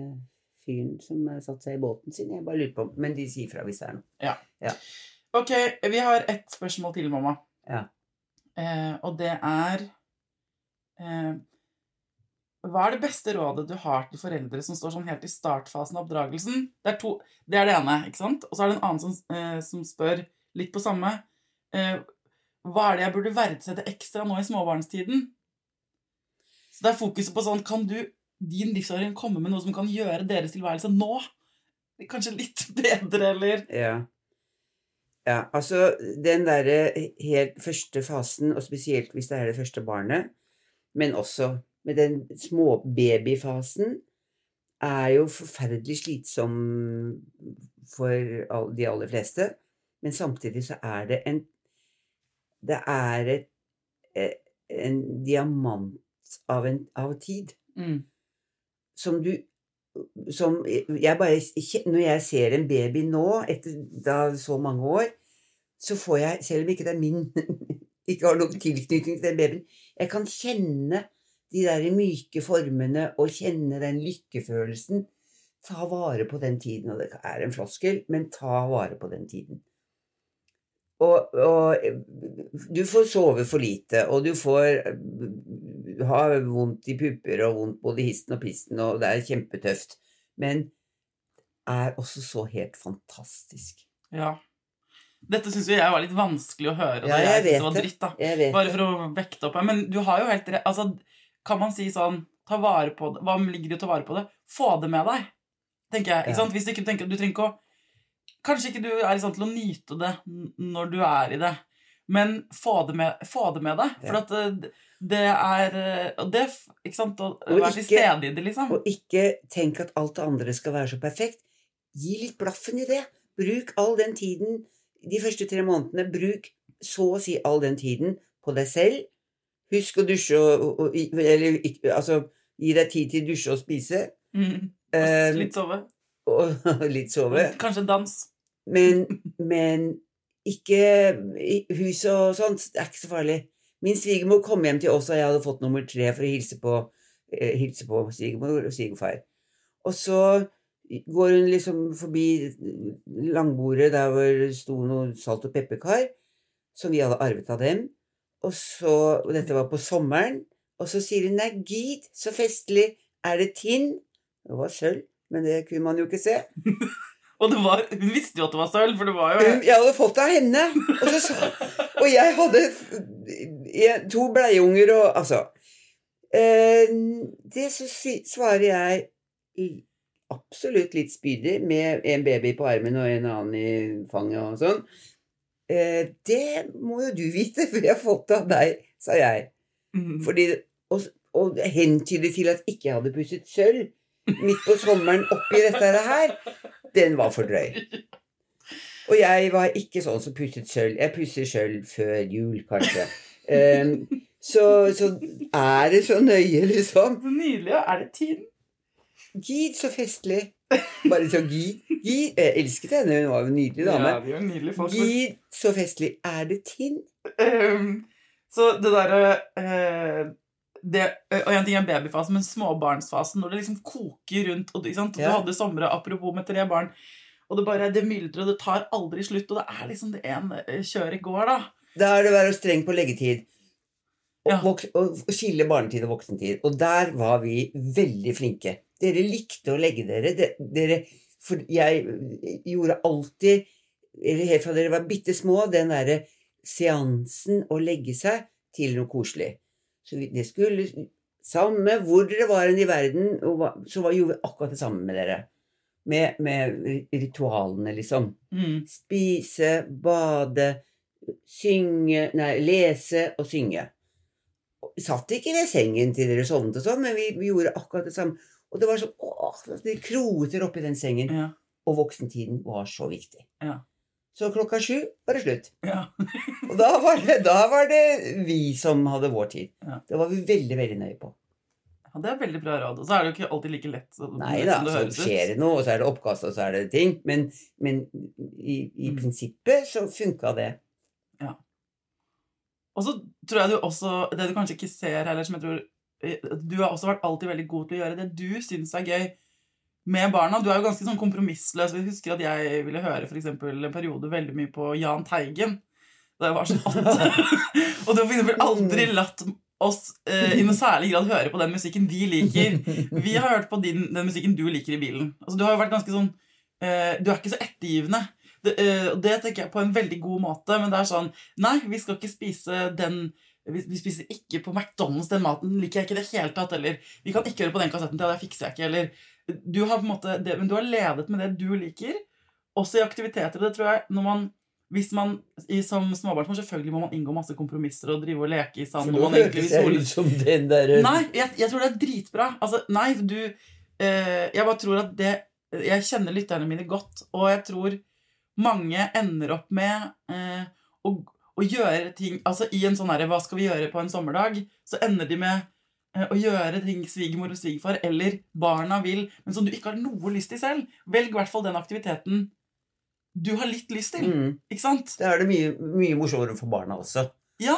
fyren som har satt seg i båten sin. Jeg bare lurer på Men de sier fra hvis det er noe. Ja. Ok, vi har ett spørsmål til, mamma. Ja. Eh, og det er eh, Hva er det beste rådet du har til foreldre som står sånn helt i startfasen av oppdragelsen? Det er, to, det, er det ene, ikke sant? Og så er det en annen som, eh, som spør litt på samme. Eh, hva er det jeg burde verdsette ekstra nå i småbarnstiden? Så det er fokuset på sånn Kan du, din livserfaring, komme med noe som kan gjøre deres tilværelse nå kanskje litt bedre, eller Ja. Ja, altså den derre helt første fasen, og spesielt hvis det er det første barnet, men også med den småbabyfasen, er jo forferdelig slitsom for de aller fleste. Men samtidig så er det en Det er et, eh, en diamant av, en, av tid mm. som du som jeg bare Når jeg ser en baby nå, etter da så mange år, så får jeg, selv om ikke det er min ikke har noen tilknytning til den babyen, jeg kan kjenne de der myke formene og kjenne den lykkefølelsen. Ta vare på den tiden. Og det er en floskel, men ta vare på den tiden. Og, og du får sove for lite, og du får ha vondt i pupper og vondt både i histen og pisten, og det er kjempetøft. Men er også så helt fantastisk. Ja. Dette syns jeg var litt vanskelig å høre. Ja, jeg jeg, vet det dritt, Bare for å vekte opp her. Men du har jo helt rett. Altså, kan man si sånn Ta vare på det. Hva ligger i å ta vare på det? Få det med deg, tenker jeg. Ja. Hvis du ikke tenker Du trenger ikke å Kanskje ikke du er i stand til å nyte det når du er i det, men få det med, få det med deg. For at det, det er eh, Og det Ikke sant? Å være til stede i det, liksom. Og ikke tenk at alt det andre skal være så perfekt. Gi litt blaffen i det. Bruk all den tiden de første tre månedene. Bruk så å si all den tiden på deg selv. Husk å dusje og, og, og Eller altså gi deg tid til å dusje og spise. Mm. Og Litt sove. Og litt sove. Kanskje dans. Men, men ikke hus og sånt. Det er ikke så farlig. Min svigermor kom hjem til oss, og jeg hadde fått nummer tre for å hilse på, eh, hilse på svigermor og svigerfar. Og så går hun liksom forbi langbordet der hvor det sto noe salt- og pepperkar, som vi hadde arvet av dem. Og så, og dette var på sommeren, og så sier hun 'nei, gid, så festlig, er det tinn?' Det var sølv, men det kunne man jo ikke se. Og det var, hun visste jo at det var sølv, for det var jo Hun- Jeg hadde fått det av henne. Og, så, og jeg hadde to bleieunger og Altså. Eh, det så svarer jeg absolutt litt spydig, med en baby på armen og en annen i fanget og sånn. Eh, det må jo du vite, for jeg har fått det av deg, sa jeg. Mm. Fordi, og, og hentydet til at ikke jeg hadde pusset sølv midt på sommeren oppi dette her, den var for drøy. Og jeg var ikke sånn som pusset sølv. Jeg pusser sølv før jul, kanskje. Um, så, så er det så nøye, liksom. Så nydelig. ja. Er det tiden? Gid, så festlig. Bare så gid. Gid. Jeg elsket henne, hun var jo en nydelig dame. Ja, vi er nydelig folk. Gid, så festlig. Er det tinn? Um, så det derre eh, det, Og en ting er babyfasen, men småbarnsfasen, når det liksom koker rundt og, og Du hadde somre, apropos med tre barn, og det bare det myldrer, og det tar aldri slutt, og det er liksom det en eh, kjøret går, da. Da er det å være streng på leggetid. Og, Ja. vok, og skille barnetid og voksentid. Og der var vi veldig flinke. Dere likte å legge dere. De- Dere, for jeg gjorde alltid, eller helt fra dere var bitte små, den derre seansen å legge seg til noe koselig. Så det skulle Samme hvor dere var i verden, så var, gjorde vi akkurat det samme med dere. Med, med ritualene, liksom Mm. spise, bade, synge Nei, lese og synge. Vi satt ikke ved sengen til dere sovnet og sånn, men vi, vi gjorde akkurat det samme. Og det var sånn åh, Det kroter oppi den sengen. Ja. Og voksentiden var så viktig. Ja. Så klokka sju var det slutt. ja. Og da var det, da var det vi som hadde vår tid. Ja. Det var vi veldig, veldig nøye på. Ja, Det er veldig bra råd. Og så er det jo ikke alltid like lett. Nei da, så skjer det noe, og så er det oppkast, og så er det ting. Men, men i, i Mm. prinsippet så funka det. Og så tror jeg du også Det du kanskje ikke ser heller, som jeg tror eh, Du har også vært alltid veldig god til å gjøre det du syns er gøy med barna. Du er jo ganske sånn kompromissløs. Jeg husker at jeg ville høre for eksempel, en periode veldig mye på Jahn Teigen da jeg var sånn og du har for eksempel aldri latt oss eh, i noe særlig grad høre på den musikken vi liker. Vi har hørt på din, den musikken du liker i bilen. Altså, du har jo vært ganske sånn eh, Du er ikke så ettergivende. Det, eh, det tenker jeg på en veldig god måte, men det er sånn Nei, vi skal ikke spise den vi, spiser ikke på McDonald's, den maten liker jeg ikke i det hele tatt. Eller vi kan ikke høre på den kassetten til, det fikser jeg ikke. Eller du har på en måte det, Men du har ledet med det du liker, også i aktiviteter. Det tror jeg når man hvis man i, som småbarnsmor selvfølgelig må man inngå masse kompromisser og drive og leke i sand. For nå vil jeg ut som den derre Nei, jeg, jeg tror det er dritbra. Altså, nei, du eh, Jeg bare tror at det Jeg kjenner lytterne mine godt, og jeg tror mange ender opp med eh, å, å gjøre ting Altså i en sånn herre Hva skal vi gjøre på en sommerdag? Så ender de med å gjøre ting svigermor og svigerfar eller barna vil, men som du ikke har noe lyst til selv. Velg i hvert fall den aktiviteten du har litt lyst til. mm. Ikke sant? Da er det mye, mye morsommere for barna også. Ja,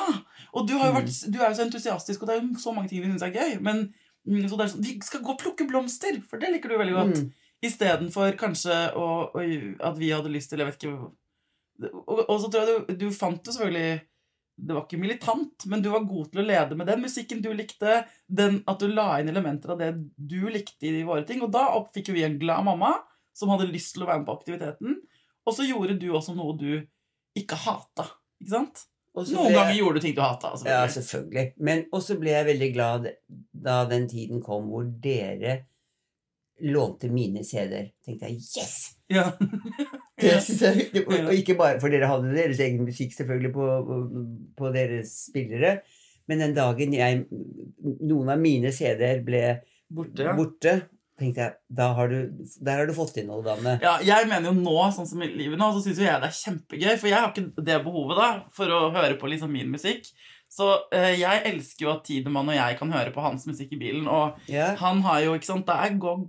og du, har jo Mm. vært, du er jo så entusiastisk, og det er jo så mange ting vi syns er gøy. Men mm, så det er sånn, vi skal gå og plukke blomster, for det liker du veldig godt. Mm. Istedenfor kanskje å, å, at vi hadde lyst til Jeg vet ikke Og, og så tror jeg du, du fant jo selvfølgelig Det var ikke militant, men du var god til å lede med den musikken du likte. Den, at du la inn elementer av det du likte i våre ting. Og da fikk jo vi en glad mamma som hadde lyst til å være med på aktiviteten. Og så gjorde du også noe du ikke hata. Ikke sant? Noen ganger gjorde du ting du hata. Ja, selvfølgelig. selvfølgelig. Men også ble jeg veldig glad da den tiden kom hvor dere lånte mine CD-er. tenkte jeg yes! Ja. Det synes jeg, og, ikke bare, For dere hadde deres egen musikk selvfølgelig på, på, deres spillere. Men den dagen jeg, noen av mine CD-er ble Borte, ja. borte, tenkte jeg har du, der har du fått inn noe, Danne. Ja, jeg mener jo nå, sånn som i livet nå, så syns jo jeg det er kjempegøy. For jeg har ikke det behovet da, for å høre på liksom min musikk. Så eh, jeg elsker jo at Tidemann og jeg kan høre på hans musikk i bilen. Og yeah. han har jo, ikke sant, der går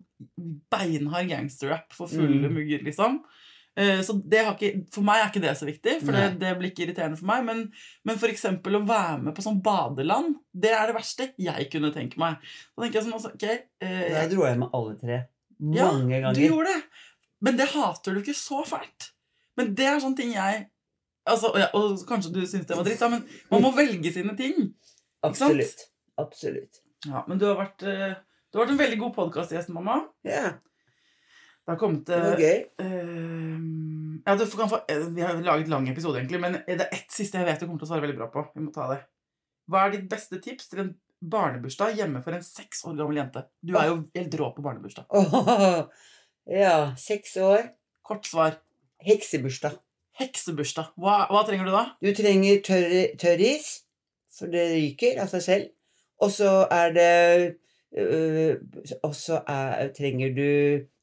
beinhard gangsterrap for fulle Mm. mugger, liksom. Eh, Så det har ikke, for meg er ikke det så viktig, for det, det blir ikke irriterende for meg. Men, men eksempel å være med på sånn badeland, det er det verste jeg kunne tenke meg. Da tenker jeg sånn, også, ok eh, Da dro jeg med alle tre. ja, Mange ganger. Du gjorde det. Men det hater du ikke så fælt. Men det er sånne ting jeg altså, og, ja, og kanskje du syns det var dritt, da, men man må velge sine ting. Absolutt. Absolutt. Ja, Men du har vært, eh, du har vært en veldig god podkastgjest, mamma. Ja, Det har kommet var eh, eh, ja, få, eh, Vi har laget lang episode, egentlig, men det er ett siste jeg vet du kommer til å svare veldig bra på. Vi må ta det. Hva er ditt beste tips til en barnebursdag hjemme for en seks år gammel jente? Du er jo helt rå på barnebursdag. Åh, ja, seks år. Kort svar. Heksebursdag. Heksebursdag. Hva, hva trenger du da? Du trenger tørr, tørris, for det ryker av seg selv. Og så er det øh, Og så er- trenger du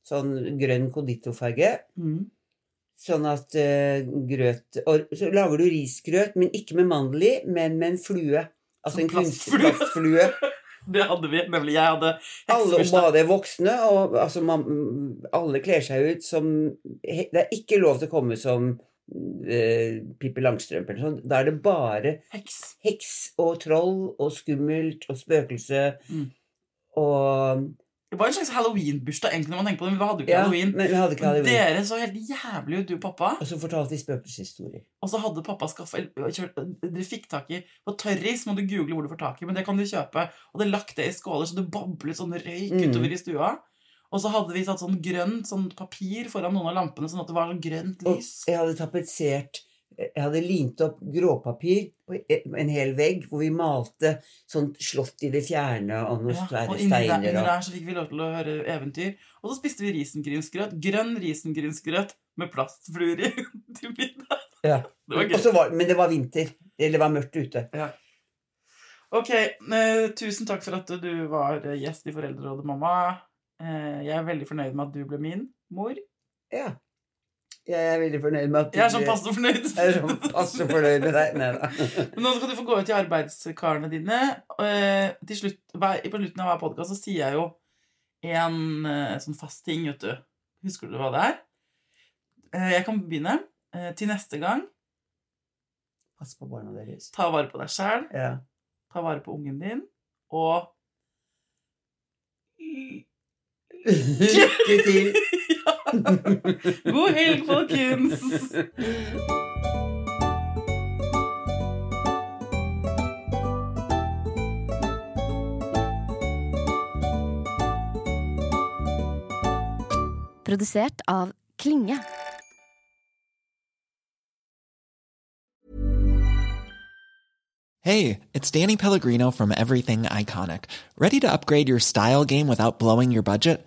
sånn grønn konditorfarge. Sånn at uh, grøt Og så lager du risgrøt, men ikke med mandel i, men med en flue. Altså en kunstig plastflue. plastflue. Det hadde vi. Nemlig jeg hadde Alle bare voksne, og altså, man, alle kler seg ut som Det er ikke lov til å komme som uh, Pippi Langstrømpe eller sånn. Da er det bare Heks. heks og troll og skummelt og spøkelse Mm. og Det var en slags halloween-bursdag, egentlig, når man tenker på det. Men vi hadde jo ikke Ja, halloween. men vi hadde ikke halloween. Dere så helt jævlig ut, du og pappa. Og så fortalte de spøkelseshistorier. Og så hadde pappa skaffa Dere fikk tak i På tørris må du google hvor du får tak i, men det kan du kjøpe. Og det lagt det i skåler, så det bablet sånn røyk Mm. utover i stua. Og så hadde vi tatt sånn grønt sånn papir foran noen av lampene, sånn at det var sånn grønt Og jeg hadde tapetsert Jeg hadde limt opp gråpapir på en hel vegg hvor vi malte sånn slott i det fjerne og noen Ja, svære og steiner. der, inni der så fikk vi lov til å høre eventyr. Og så spiste vi risengrynsgrøt. Grønn risengrynsgrøt med plastfluer i til middag. ja. Det var gøy. var, Men det var vinter. Eller det var mørkt ute. Ok, eh, tusen takk for at du var gjest i Foreldrerådet, mamma. Eh, jeg er veldig fornøyd med at du ble min mor. Ja. Jeg er veldig fornøyd med at Jeg er sånn passe fornøyd. Jeg er sånn passe fornøyd med deg. Nei da. Men nå skal du få gå ut til arbeidskarene dine. Eh, til slutt, På slutten av hver podkast sier jeg jo en eh, sånn fast ting, vet du. Husker du hva det er? Eh, jeg kan begynne. Til neste gang, Pass på barna deres. ta vare på deg sjæl, Ja. ta vare på ungen din, og Lykke til. God helg, folkens! Produsert av Klinge. Hey, it's Danny Pellegrino from Everything Iconic. Ready to upgrade your style game without blowing your budget?